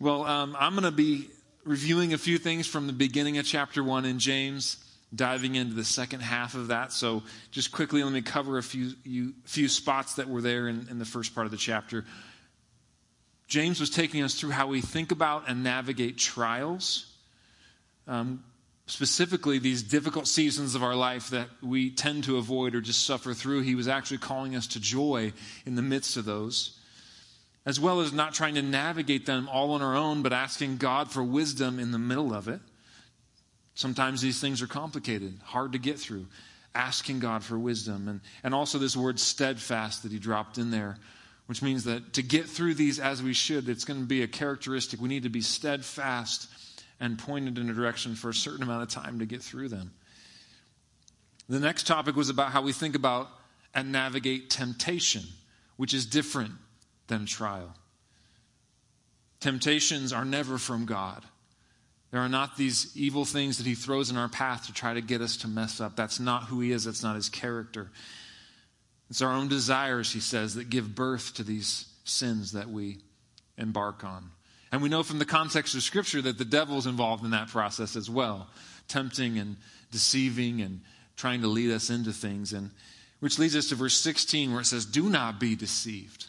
Well, um, I'm going to be reviewing a few things from the beginning of chapter 1 in James, diving into the second half of that. So, just quickly, let me cover a few, you, few spots that were there in, in the first part of the chapter. James was taking us through how we think about and navigate trials, um, specifically these difficult seasons of our life that we tend to avoid or just suffer through. He was actually calling us to joy in the midst of those as well as not trying to navigate them all on our own, but asking God for wisdom in the middle of it. Sometimes these things are complicated, hard to get through. Asking God for wisdom. And, and also this word steadfast that he dropped in there, which means that to get through these as we should, it's going to be a characteristic. We need to be steadfast and pointed in a direction for a certain amount of time to get through them. The next topic was about how we think about and navigate temptation, which is different than trial. Temptations are never from God. There are not these evil things that He throws in our path to try to get us to mess up. That's not who He is, that's not His character. It's our own desires, He says, that give birth to these sins that we embark on. And we know from the context of Scripture that the devil is involved in that process as well, tempting and deceiving and trying to lead us into things. And which leads us to verse 16 where it says, Do not be deceived.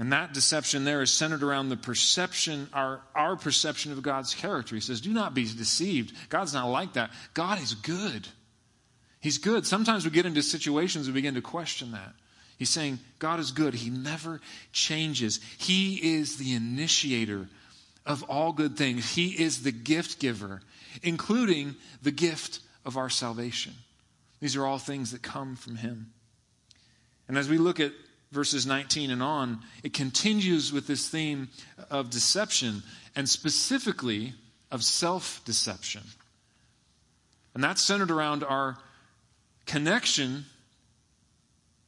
And that deception there is centered around the perception, our, our perception of God's character. He says, Do not be deceived. God's not like that. God is good. He's good. Sometimes we get into situations and begin to question that. He's saying, God is good. He never changes. He is the initiator of all good things. He is the gift giver, including the gift of our salvation. These are all things that come from Him. And as we look at verses 19 and on, it continues with this theme of deception and specifically of self deception. And that's centered around our connection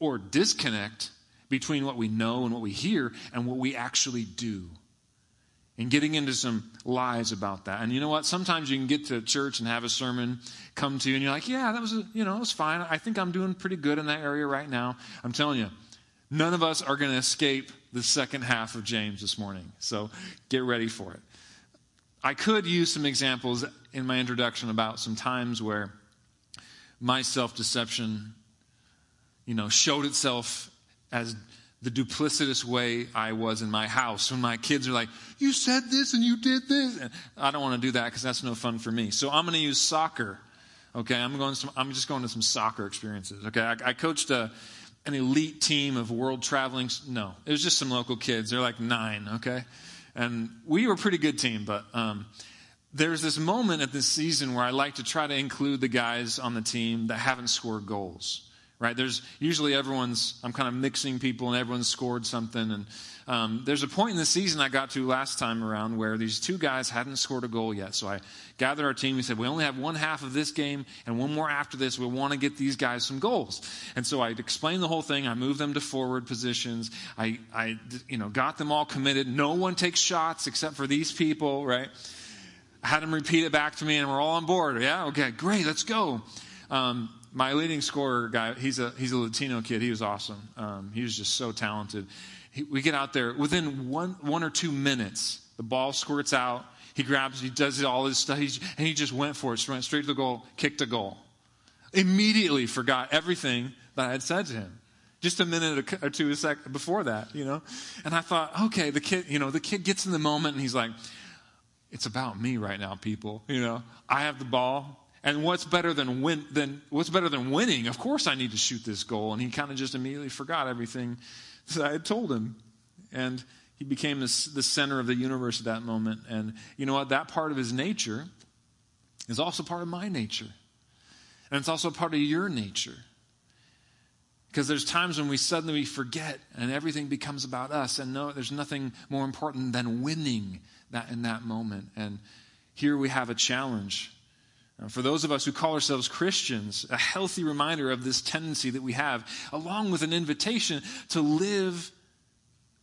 or disconnect between what we know and what we hear and what we actually do. And getting into some lies about that. And you know what? Sometimes you can get to church and have a sermon come to you, and you're like, yeah, that was, you know, it was fine. I think I'm doing pretty good in that area right now. I'm telling you, None of us are going to escape the second half of James this morning. So get ready for it. I could use some examples in my introduction about some times where my self deception, you know, showed itself as the duplicitous way I was in my house when my kids are like, You said this and you did this. And I don't want to do that because that's no fun for me. So I'm going to use soccer. Okay, I'm going. To, I'm just going to some soccer experiences. Okay, I, I coached a an elite team of world traveling. No, it was just some local kids. They're like nine, okay? And we were a pretty good team, but um, there's this moment at this season where I like to try to include the guys on the team that haven't scored goals right? There's usually everyone's, I'm kind of mixing people and everyone's scored something. And um, there's a point in the season I got to last time around where these two guys hadn't scored a goal yet. So I gathered our team. We said, we only have one half of this game and one more after this. We want to get these guys some goals. And so I explained the whole thing. I moved them to forward positions. I, I you know, got them all committed. No one takes shots except for these people, right? I had them repeat it back to me and we're all on board. Yeah, okay, great, let's go. Um, my leading scorer guy, he's a, he's a Latino kid. He was awesome. Um, he was just so talented. He, we get out there within one, one or two minutes, the ball squirts out. He grabs, he does all his stuff, He's, and he just went for it, went straight to the goal, kicked a goal. Immediately forgot everything that I had said to him. Just a minute or two a sec before that, you know. And I thought, okay, the kid, you know, the kid gets in the moment and he's like, "It's about me right now, people." You know, I have the ball. And what's better than win, than what's better than winning? Of course, I need to shoot this goal. And he kind of just immediately forgot everything that I had told him, and he became the, the center of the universe at that moment. And you know what? That part of his nature is also part of my nature, and it's also part of your nature. Because there's times when we suddenly forget and everything becomes about us, and no, there's nothing more important than winning that in that moment. And here we have a challenge for those of us who call ourselves Christians, a healthy reminder of this tendency that we have, along with an invitation to live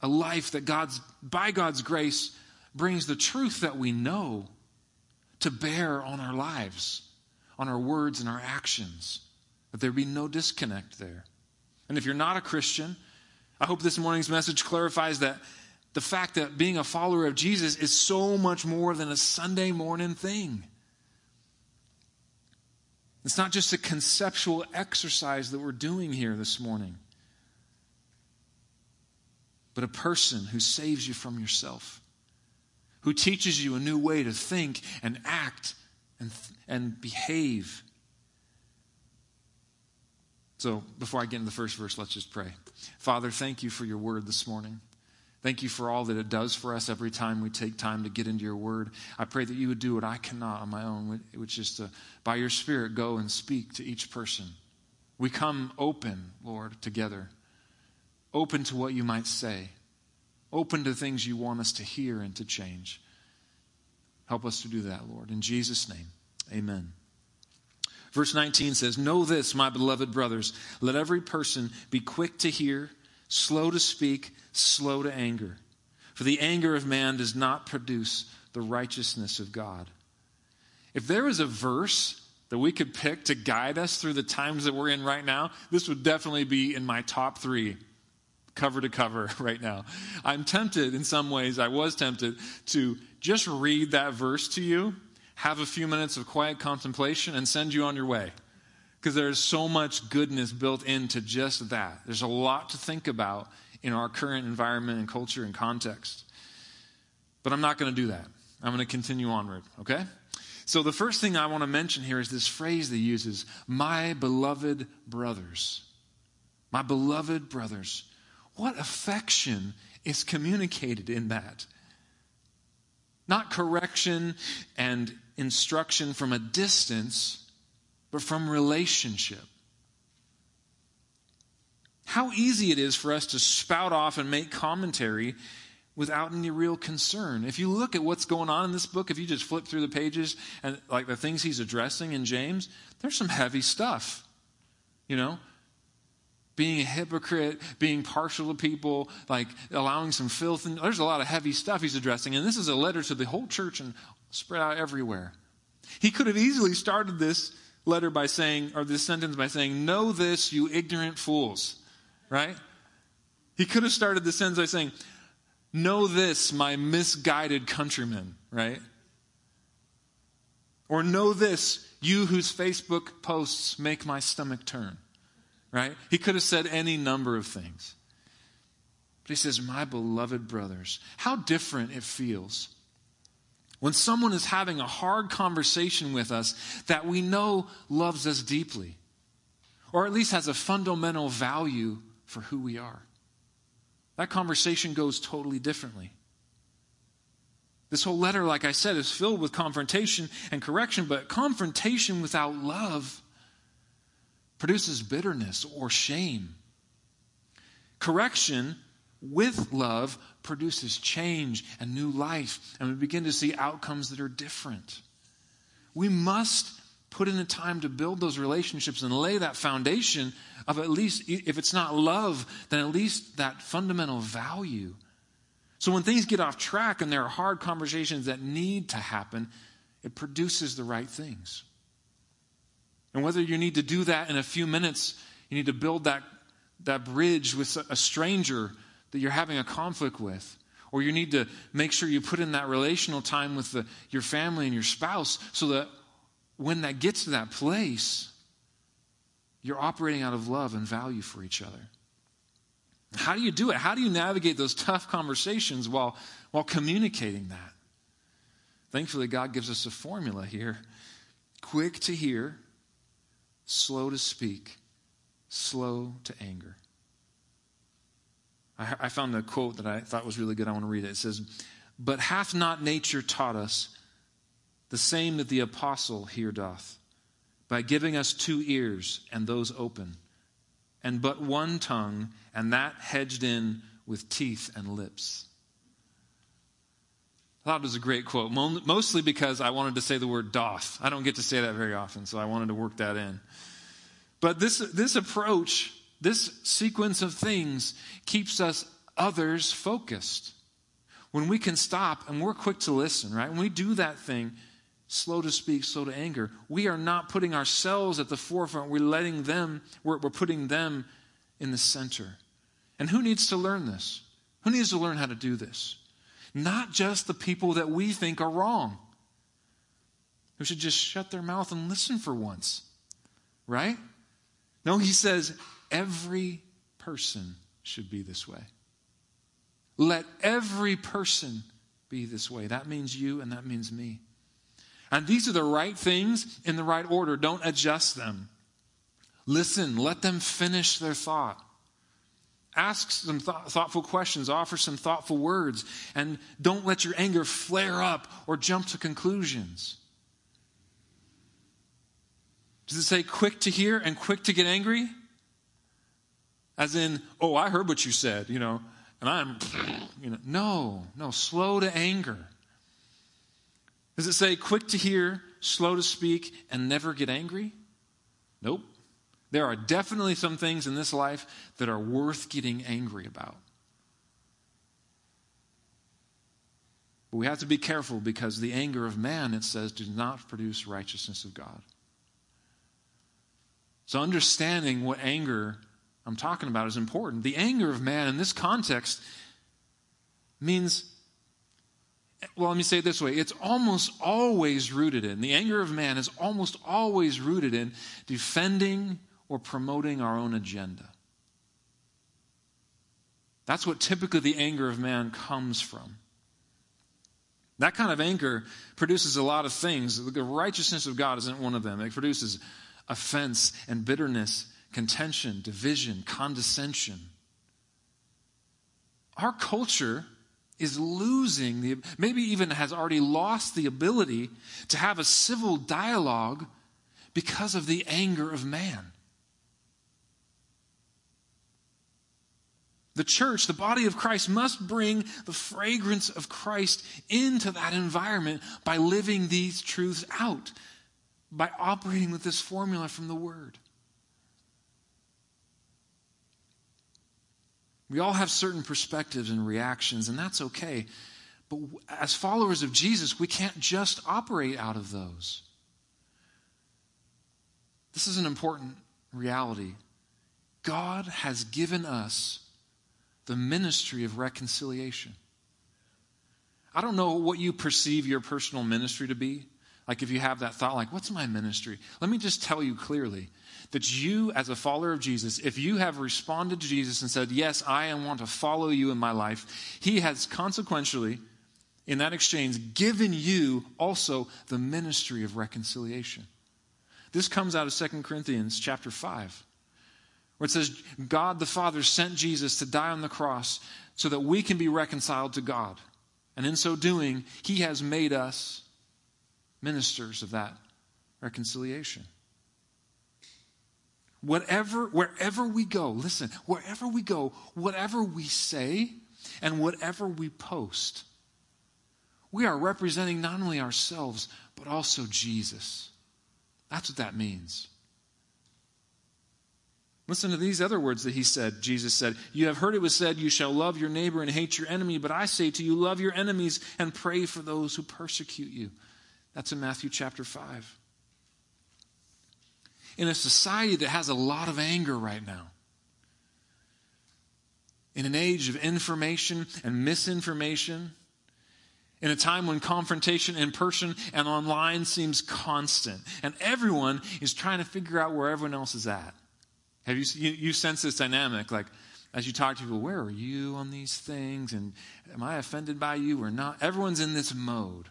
a life that God's, by God's grace, brings the truth that we know to bear on our lives, on our words and our actions, that there be no disconnect there. And if you're not a Christian, I hope this morning's message clarifies that the fact that being a follower of Jesus is so much more than a Sunday morning thing. It's not just a conceptual exercise that we're doing here this morning, but a person who saves you from yourself, who teaches you a new way to think and act and, and behave. So, before I get into the first verse, let's just pray. Father, thank you for your word this morning. Thank you for all that it does for us every time we take time to get into your word. I pray that you would do what I cannot on my own, which is to, by your Spirit, go and speak to each person. We come open, Lord, together, open to what you might say, open to things you want us to hear and to change. Help us to do that, Lord. In Jesus' name, amen. Verse 19 says, Know this, my beloved brothers, let every person be quick to hear, slow to speak, slow to anger. For the anger of man does not produce the righteousness of God. If there was a verse that we could pick to guide us through the times that we're in right now, this would definitely be in my top three, cover to cover, right now. I'm tempted, in some ways, I was tempted to just read that verse to you, have a few minutes of quiet contemplation, and send you on your way. Because there's so much goodness built into just that. There's a lot to think about in our current environment and culture and context. But I'm not going to do that. I'm going to continue onward, okay? So the first thing I want to mention here is this phrase that uses, my beloved brothers. My beloved brothers. What affection is communicated in that? Not correction and instruction from a distance, but from relationship how easy it is for us to spout off and make commentary without any real concern. If you look at what's going on in this book, if you just flip through the pages and like the things he's addressing in James, there's some heavy stuff. You know, being a hypocrite, being partial to people, like allowing some filth. And there's a lot of heavy stuff he's addressing. And this is a letter to the whole church and spread out everywhere. He could have easily started this letter by saying, or this sentence by saying, Know this, you ignorant fools right? He could have started the sentence by saying, Know this, my misguided countrymen, right? Or know this, you whose Facebook posts make my stomach turn, right? He could have said any number of things. But he says, My beloved brothers, how different it feels when someone is having a hard conversation with us that we know loves us deeply, or at least has a fundamental value for who we are. That conversation goes totally differently. This whole letter, like I said, is filled with confrontation and correction, but confrontation without love produces bitterness or shame. Correction with love produces change and new life, and we begin to see outcomes that are different. We must put in the time to build those relationships and lay that foundation of at least, if it's not love, then at least that fundamental value. So when things get off track and there are hard conversations that need to happen, it produces the right things. And whether you need to do that in a few minutes, you need to build that, that bridge with a stranger that you're having a conflict with, or you need to make sure you put in that relational time with the, your family and your spouse so that when that gets to that place, you're operating out of love and value for each other. How do you do it? How do you navigate those tough conversations while, while communicating that? Thankfully, God gives us a formula here quick to hear, slow to speak, slow to anger. I, I found a quote that I thought was really good. I want to read it. It says, But hath not nature taught us the same that the apostle here doth, by giving us two ears, and those open, and but one tongue, and that hedged in with teeth and lips. I thought it was a great quote, mostly because I wanted to say the word doth. I don't get to say that very often, so I wanted to work that in. But this, this approach, this sequence of things, keeps us others focused. When we can stop and we're quick to listen, right? When we do that thing, slow to speak, slow to anger. We are not putting ourselves at the forefront. We're letting them, we're, we're putting them in the center. And who needs to learn this? Who needs to learn how to do this? Not just the people that we think are wrong, who should just shut their mouth and listen for once, right? No, he says every person should be this way. Let every person be this way. That means you and that means me. And these are the right things in the right order. Don't adjust them. Listen, let them finish their thought. Ask some th- thoughtful questions, offer some thoughtful words, and don't let your anger flare up or jump to conclusions. Does it say quick to hear and quick to get angry? As in, oh, I heard what you said, you know, and I'm, you know, no, no, slow to anger. Does it say quick to hear, slow to speak, and never get angry? Nope. There are definitely some things in this life that are worth getting angry about. But we have to be careful because the anger of man, it says, does not produce righteousness of God. So, understanding what anger I'm talking about is important. The anger of man in this context means, well, let me say it this way it's almost always rooted in, the anger of man is almost always rooted in defending or promoting our own agenda. That's what typically the anger of man comes from. That kind of anger produces a lot of things. The righteousness of God isn't one of them. It produces offense and bitterness, contention, division, condescension. Our culture is losing the, maybe even has already lost the ability to have a civil dialogue because of the anger of man. The church, the body of Christ, must bring the fragrance of Christ into that environment by living these truths out, by operating with this formula from the Word. We all have certain perspectives and reactions, and that's okay. But as followers of Jesus, we can't just operate out of those. This is an important reality. God has given us the ministry of reconciliation. I don't know what you perceive your personal ministry to be. Like if you have that thought, like, what's my ministry? Let me just tell you clearly that you, as a follower of Jesus, if you have responded to Jesus and said, Yes, I want to follow you in my life, he has consequentially, in that exchange, given you also the ministry of reconciliation. This comes out of 2 Corinthians chapter 5 where it says, God the Father sent Jesus to die on the cross so that we can be reconciled to God. And in so doing, He has made us ministers of that reconciliation. Whatever, wherever we go, listen, wherever we go, whatever we say, and whatever we post, we are representing not only ourselves, but also Jesus. That's what that means. Listen to these other words that he said. Jesus said, You have heard it was said, You shall love your neighbor and hate your enemy. But I say to you, love your enemies and pray for those who persecute you. That's in Matthew chapter 5. In a society that has a lot of anger right now, in an age of information and misinformation, in a time when confrontation in person and online seems constant, and everyone is trying to figure out where everyone else is at. Have you, you, you sense this dynamic? Like, as you talk to people, where are you on these things? And am I offended by you or not? Everyone's in this mode.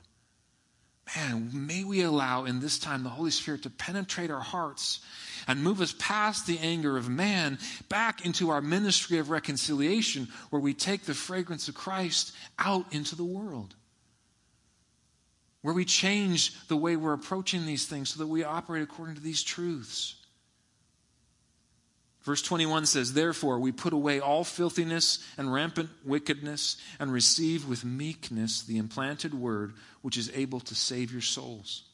Man, may we allow in this time the Holy Spirit to penetrate our hearts and move us past the anger of man back into our ministry of reconciliation where we take the fragrance of Christ out into the world. Where we change the way we're approaching these things so that we operate according to these truths. Verse 21 says, Therefore, we put away all filthiness and rampant wickedness and receive with meekness the implanted word which is able to save your souls.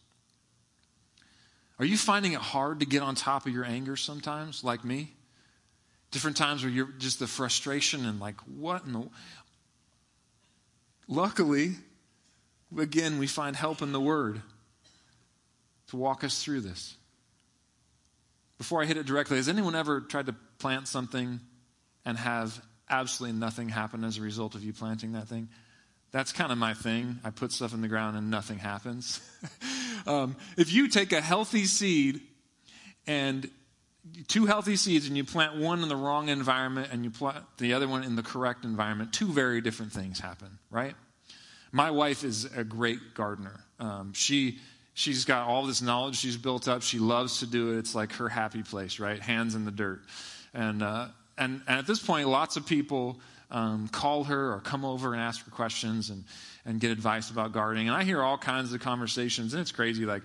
Are you finding it hard to get on top of your anger sometimes, like me? Different times where you're just the frustration and like, what in the. Luckily, again, we find help in the word to walk us through this before I hit it directly, has anyone ever tried to plant something and have absolutely nothing happen as a result of you planting that thing. That's kind of my thing. I put stuff in the ground and nothing happens. um, if you take a healthy seed and two healthy seeds and you plant one in the wrong environment and you plant the other one in the correct environment, two very different things happen, right? My wife is a great gardener. Um, she she's got all this knowledge she's built up. She loves to do it. It's like her happy place, right? Hands in the dirt. And uh, and, and at this point, lots of people um, call her or come over and ask her questions and and get advice about gardening. And I hear all kinds of conversations, and it's crazy. Like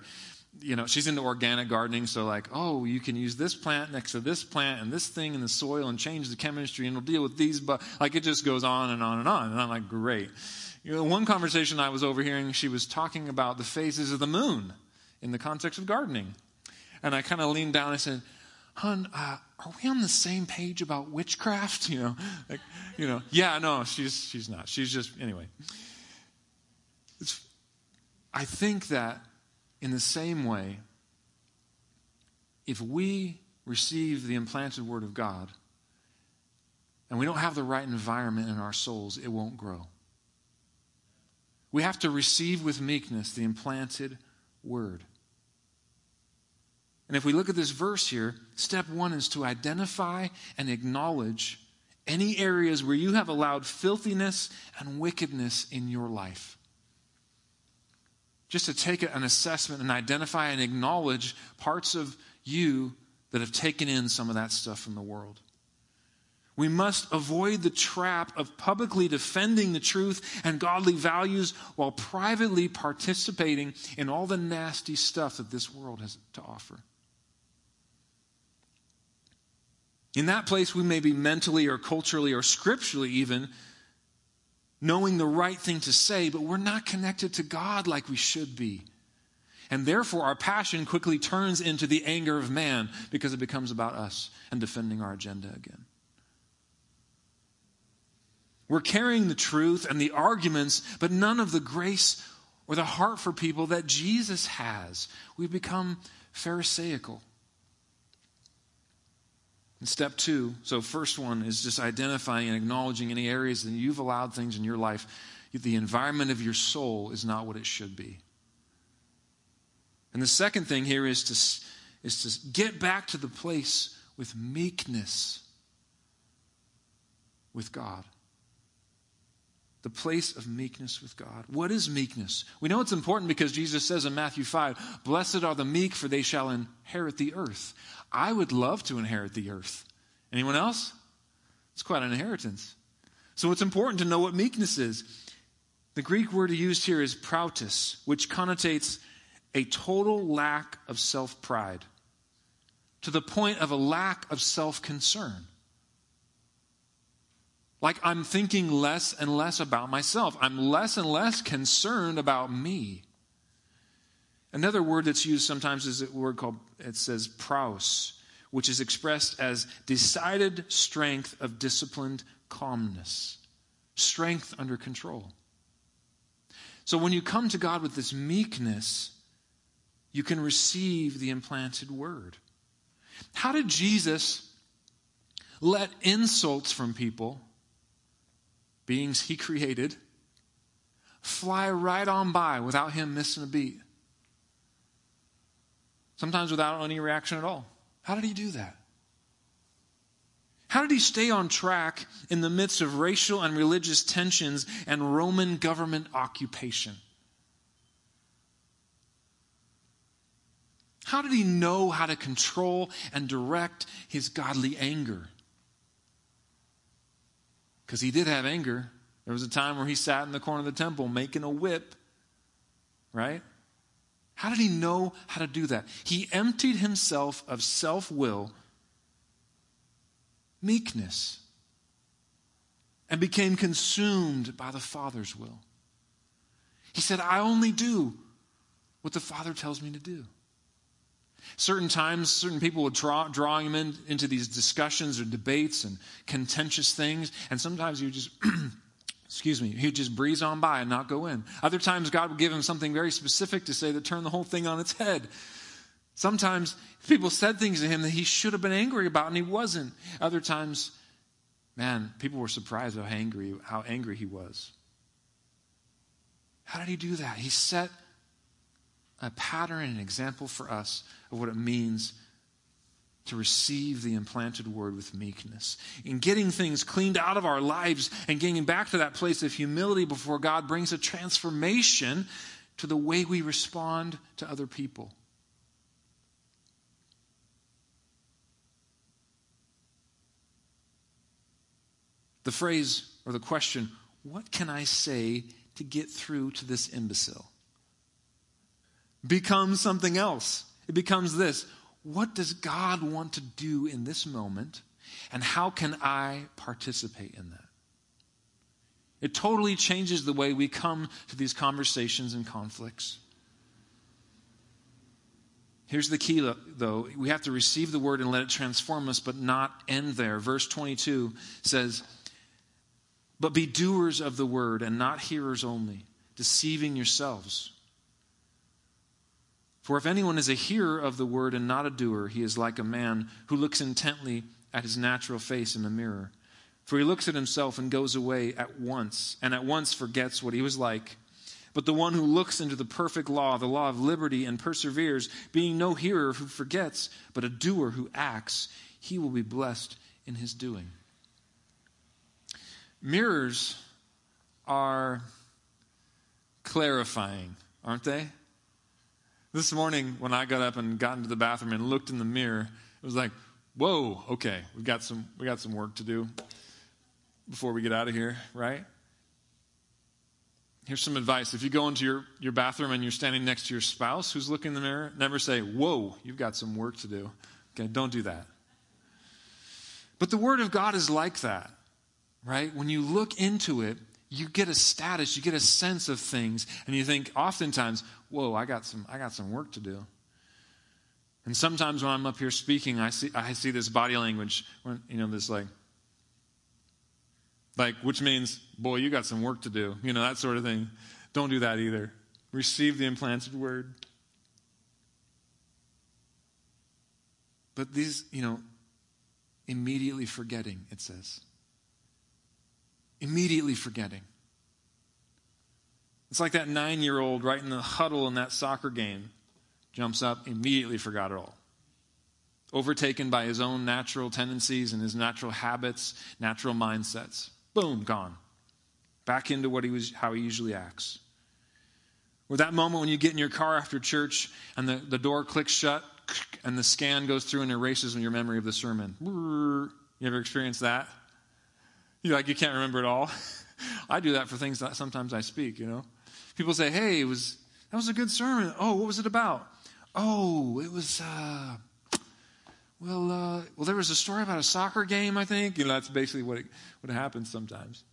you know, she's into organic gardening, so like, oh, you can use this plant next to this plant and this thing in the soil and change the chemistry and it'll deal with these, but like it just goes on and on and on. And I'm like, great. You know, one conversation I was overhearing, she was talking about the phases of the moon in the context of gardening. And I kind of leaned down and I said, Hun, uh, are we on the same page about witchcraft? You know, like, you know, yeah, no, she's she's not. She's just anyway. It's, I think that in the same way, if we receive the implanted Word of God and we don't have the right environment in our souls, it won't grow. We have to receive with meekness the implanted Word. And if we look at this verse here, step one is to identify and acknowledge any areas where you have allowed filthiness and wickedness in your life just to take an assessment and identify and acknowledge parts of you that have taken in some of that stuff from the world. We must avoid the trap of publicly defending the truth and godly values while privately participating in all the nasty stuff that this world has to offer. In that place, we may be mentally or culturally or scripturally even knowing the right thing to say, but we're not connected to God like we should be. And therefore, our passion quickly turns into the anger of man because it becomes about us and defending our agenda again. We're carrying the truth and the arguments, but none of the grace or the heart for people that Jesus has. We've become Pharisaical. And step two, so first one is just identifying and acknowledging any areas that you've allowed things in your life. The environment of your soul is not what it should be. And the second thing here is to, is to get back to the place with meekness with God. The place of meekness with God. What is meekness? We know it's important because Jesus says in Matthew 5, Blessed are the meek, for they shall inherit the earth. I would love to inherit the earth. Anyone else? It's quite an inheritance. So it's important to know what meekness is. The Greek word used here is prautos, which connotates a total lack of self pride to the point of a lack of self concern. Like I'm thinking less and less about myself. I'm less and less concerned about me. Another word that's used sometimes is a word called, it says praus, which is expressed as decided strength of disciplined calmness, strength under control. So when you come to God with this meekness, you can receive the implanted word. How did Jesus let insults from people, beings he created, fly right on by without him missing a beat? sometimes without any reaction at all. How did he do that? How did he stay on track in the midst of racial and religious tensions and Roman government occupation? How did he know how to control and direct his godly anger? Because he did have anger. There was a time where he sat in the corner of the temple making a whip, right? How did he know how to do that? He emptied himself of self will, meekness, and became consumed by the Father's will. He said, I only do what the Father tells me to do. Certain times, certain people would draw, him in, into these discussions or debates and contentious things, and sometimes he would just excuse me, he'd just breeze on by and not go in. Other times, God would give him something very specific to say that turned the whole thing on its head. Sometimes people said things to him that he should have been angry about and he wasn't. Other times, man, people were surprised how angry, how angry he was. How did he do that? He set a pattern and an example for us of what it means to receive the implanted word with meekness. In getting things cleaned out of our lives and getting back to that place of humility before God brings a transformation to the way we respond to other people. The phrase or the question, what can I say to get through to this imbecile? Becomes something else. It becomes this what does God want to do in this moment, and how can I participate in that? It totally changes the way we come to these conversations and conflicts. Here's the key, though. We have to receive the word and let it transform us, but not end there. Verse 22 says, But be doers of the word and not hearers only, deceiving yourselves. For if anyone is a hearer of the word and not a doer, he is like a man who looks intently at his natural face in the mirror. For he looks at himself and goes away at once, and at once forgets what he was like. But the one who looks into the perfect law, the law of liberty, and perseveres, being no hearer who forgets, but a doer who acts, he will be blessed in his doing. Mirrors are clarifying, aren't they? This morning, when I got up and got into the bathroom and looked in the mirror, it was like, whoa, okay, we've got some, we got some work to do before we get out of here, right? Here's some advice. If you go into your, your bathroom and you're standing next to your spouse who's looking in the mirror, never say, Whoa, you've got some work to do. Okay, don't do that. But the Word of God is like that, right? When you look into it, you get a status, you get a sense of things, and you think oftentimes, whoa, I got some, I got some work to do. And sometimes when I'm up here speaking, I see, I see this body language, you know, this like, like, which means, boy, you got some work to do, you know, that sort of thing. Don't do that either. Receive the implanted word. But these, you know, immediately forgetting, it says immediately forgetting. It's like that nine year old right in the huddle in that soccer game jumps up, immediately forgot it all. Overtaken by his own natural tendencies and his natural habits, natural mindsets. Boom, gone. Back into what he was, how he usually acts. Or that moment when you get in your car after church and the, the door clicks shut and the scan goes through and erases your memory of the sermon. You ever experienced that? You like you can't remember it all. I do that for things that sometimes I speak. You know, people say, "Hey, it was that was a good sermon." Oh, what was it about? Oh, it was. Uh, well, uh, well, there was a story about a soccer game. I think you know that's basically what it, what happens sometimes.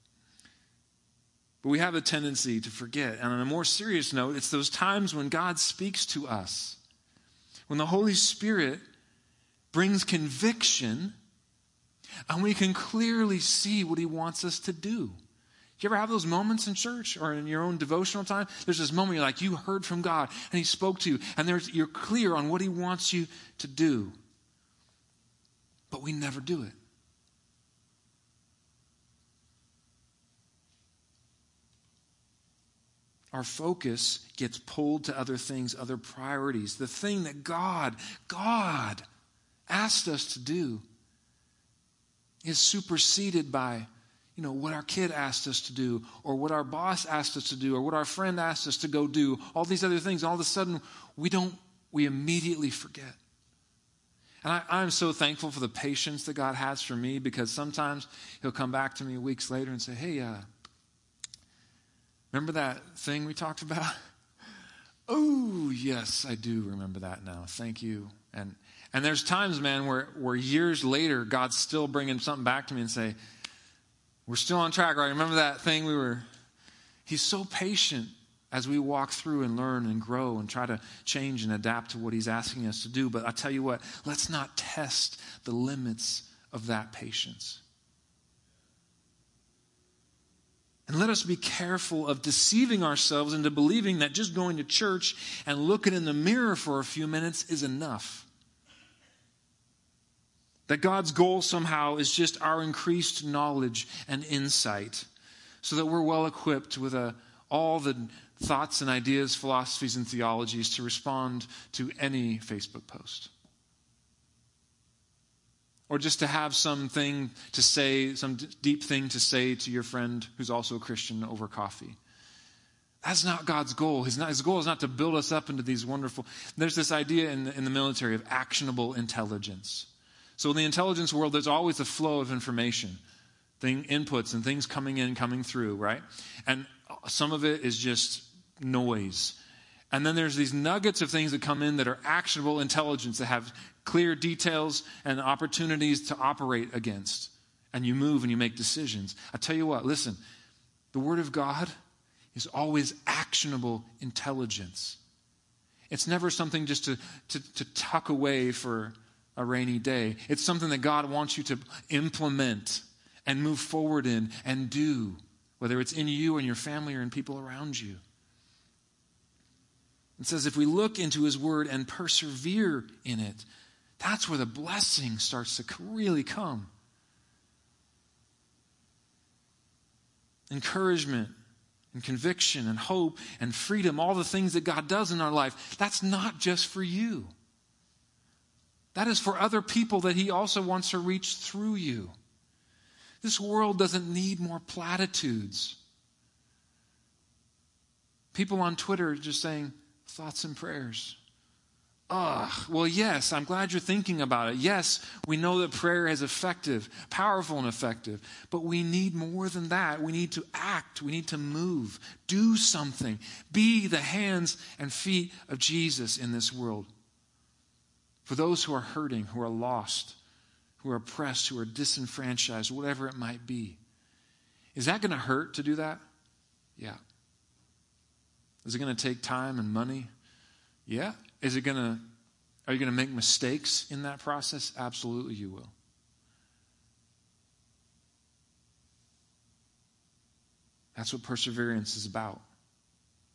But we have a tendency to forget. And on a more serious note, it's those times when God speaks to us, when the Holy Spirit brings conviction and we can clearly see what he wants us to do. Do you ever have those moments in church or in your own devotional time? There's this moment you're like, you heard from God and He spoke to you, and there's, you're clear on what He wants you to do. But we never do it. Our focus gets pulled to other things, other priorities. The thing that God, God asked us to do is superseded by you know what our kid asked us to do or what our boss asked us to do or what our friend asked us to go do all these other things. All of a sudden we don't we immediately forget. And I, am so thankful for the patience that god has for me because sometimes he'll come back to me weeks later and say hey uh, remember that thing we talked about? Oh yes i do remember that now. Thank you. And and there's times, man, where, where years later, God's still bringing something back to me and say, we're still on track, right? Remember that thing we were. He's so patient as we walk through and learn and grow and try to change and adapt to what He's asking us to do. But I tell you what, let's not test the limits of that patience. And let us be careful of deceiving ourselves into believing that just going to church and looking in the mirror for a few minutes is enough. That God's goal somehow is just our increased knowledge and insight so that we're well equipped with a, all the thoughts and ideas, philosophies, and theologies to respond to any Facebook post. Or just to have something to say, some deep thing to say to your friend who's also a Christian over coffee. That's not God's goal. His, not, his, goal is not to build us up into these wonderful. There's this idea in the, in the military of actionable intelligence. So in the intelligence world, there's always a flow of information, thing, inputs and things coming in, coming through, right? And some of it is just noise. And then there's these nuggets of things that come in that are actionable intelligence that have clear details and opportunities to operate against. And you move and you make decisions. I tell you what, listen, the Word of God is always actionable intelligence. It's never something just to, to, to tuck away for a rainy day. It's something that God wants you to implement and move forward in and do, whether it's in you and your family or in people around you. It says if we look into his word and persevere in it, that's where the blessing starts to really come. Encouragement and conviction and hope and freedom, all the things that God does in our life, that's not just for you. That is for other people that He also wants to reach through you. This world doesn't need more platitudes. People on Twitter just saying, thoughts and prayers. Ugh. Well, yes, I'm glad you're thinking about it. Yes, we know that prayer is effective, powerful and effective, but we need more than that. We need to act. We need to move, do something, be the hands and feet of Jesus in this world. For those who are hurting, who are lost, who are oppressed, who are disenfranchised, whatever it might be. Is that going to hurt to do that? Yeah. Is it going to take time and money? Yeah. Is it going to, are you going to make mistakes in that process? Absolutely, you will. That's what perseverance is about.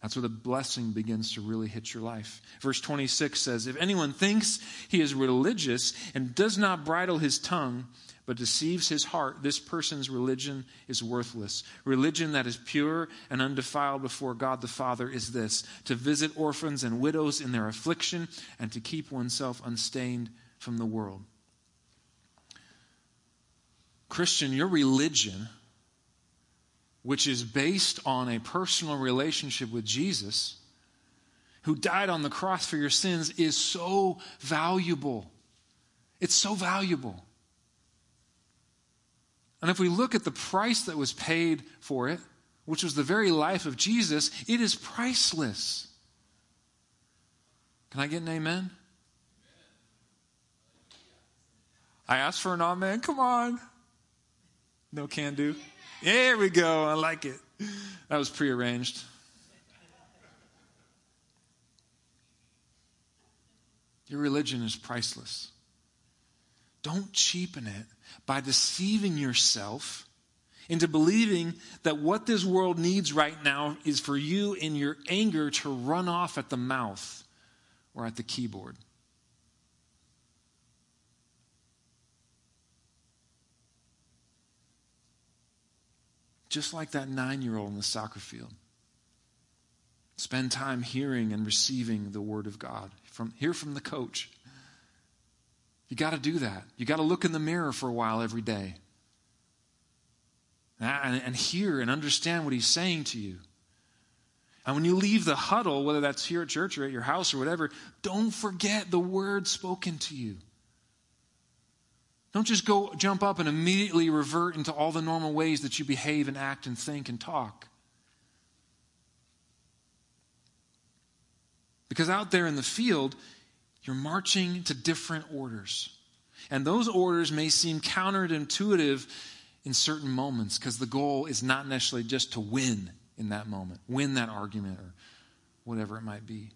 That's where the blessing begins to really hit your life. Verse 26 says, If anyone thinks he is religious and does not bridle his tongue, but deceives his heart, this person's religion is worthless. Religion that is pure and undefiled before God the Father is this to visit orphans and widows in their affliction and to keep oneself unstained from the world. Christian, your religion, which is based on a personal relationship with Jesus, who died on the cross for your sins, is so valuable. It's so valuable. And if we look at the price that was paid for it, which was the very life of Jesus, it is priceless. Can I get an amen? I asked for an amen. Come on. No can do. There we go. I like it. That was prearranged. Your religion is priceless. Don't cheapen it by deceiving yourself into believing that what this world needs right now is for you in your anger to run off at the mouth or at the keyboard. Just like that nine year old in the soccer field. Spend time hearing and receiving the Word of God. From, hear from the coach. You got to do that. You got to look in the mirror for a while every day ah, and, and hear and understand what he's saying to you. And when you leave the huddle, whether that's here at church or at your house or whatever, don't forget the word spoken to you. Don't just go jump up and immediately revert into all the normal ways that you behave and act and think and talk. Because out there in the field, you're marching to different orders. And those orders may seem counterintuitive in certain moments because the goal is not necessarily just to win in that moment, win that argument or whatever it might be.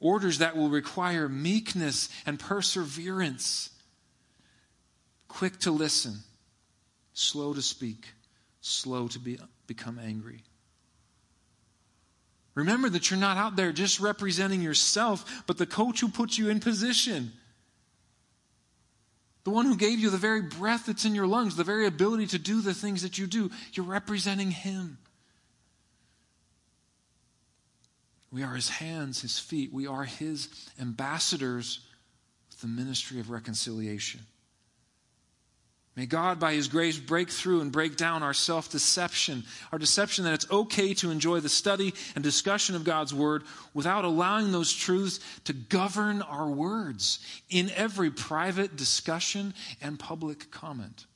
Orders that will require meekness and perseverance, quick to listen, slow to speak, slow to be, become angry. Remember that you're not out there just representing yourself, but the coach who puts you in position. the one who gave you the very breath that's in your lungs, the very ability to do the things that you do. You're representing Him. We are His hands, His feet. We are His ambassadors with the ministry of reconciliation. May God, by His grace, break through and break down our self deception, our deception that it's okay to enjoy the study and discussion of God's Word without allowing those truths to govern our words in every private discussion and public comment.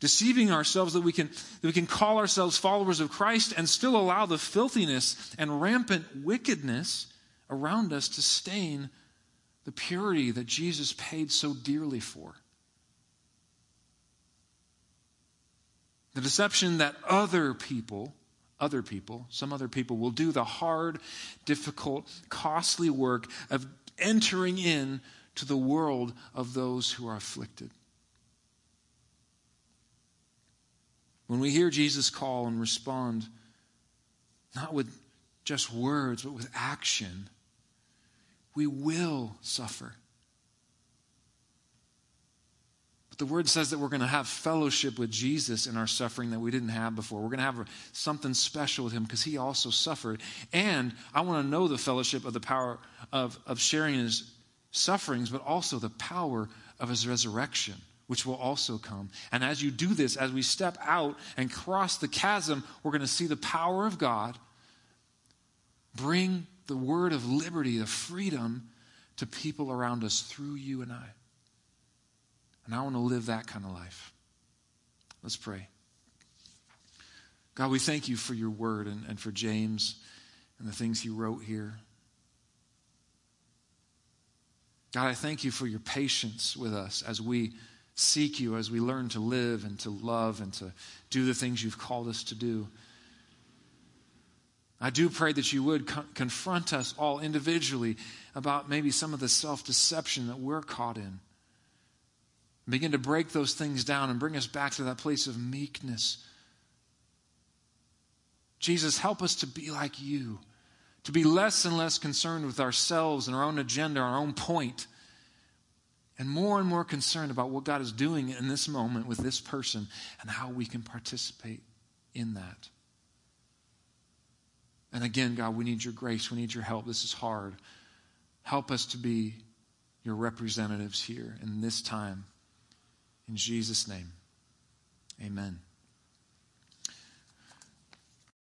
Deceiving ourselves that we, can, that we can call ourselves followers of Christ and still allow the filthiness and rampant wickedness around us to stain the purity that Jesus paid so dearly for. The deception that other people, other people, some other people will do the hard, difficult, costly work of entering in to the world of those who are afflicted. When we hear Jesus call and respond, not with just words, but with action, we will suffer. But the word says that we're going to have fellowship with Jesus in our suffering that we didn't have before. We're going to have something special with him because he also suffered. And I want to know the fellowship of the power of, of sharing his sufferings, but also the power of his resurrection which will also come. And as you do this, as we step out and cross the chasm, we're going to see the power of God bring the word of liberty, of freedom to people around us through you and I. And I want to live that kind of life. Let's pray. God, we thank you for your word and, and for James and the things he wrote here. God, I thank you for your patience with us as we seek you, as we learn to live and to love and to do the things you've called us to do. I do pray that you would co- confront us all individually about maybe some of the self deception that we're caught in. Begin to break those things down and bring us back to that place of meekness. Jesus, help us to be like you, to be less and less concerned with ourselves and our own agenda, our own point, and more and more concerned about what God is doing in this moment with this person and how we can participate in that. And again, God, we need your grace. We need your help. This is hard. Help us to be your representatives here in this time. In Jesus' name, amen.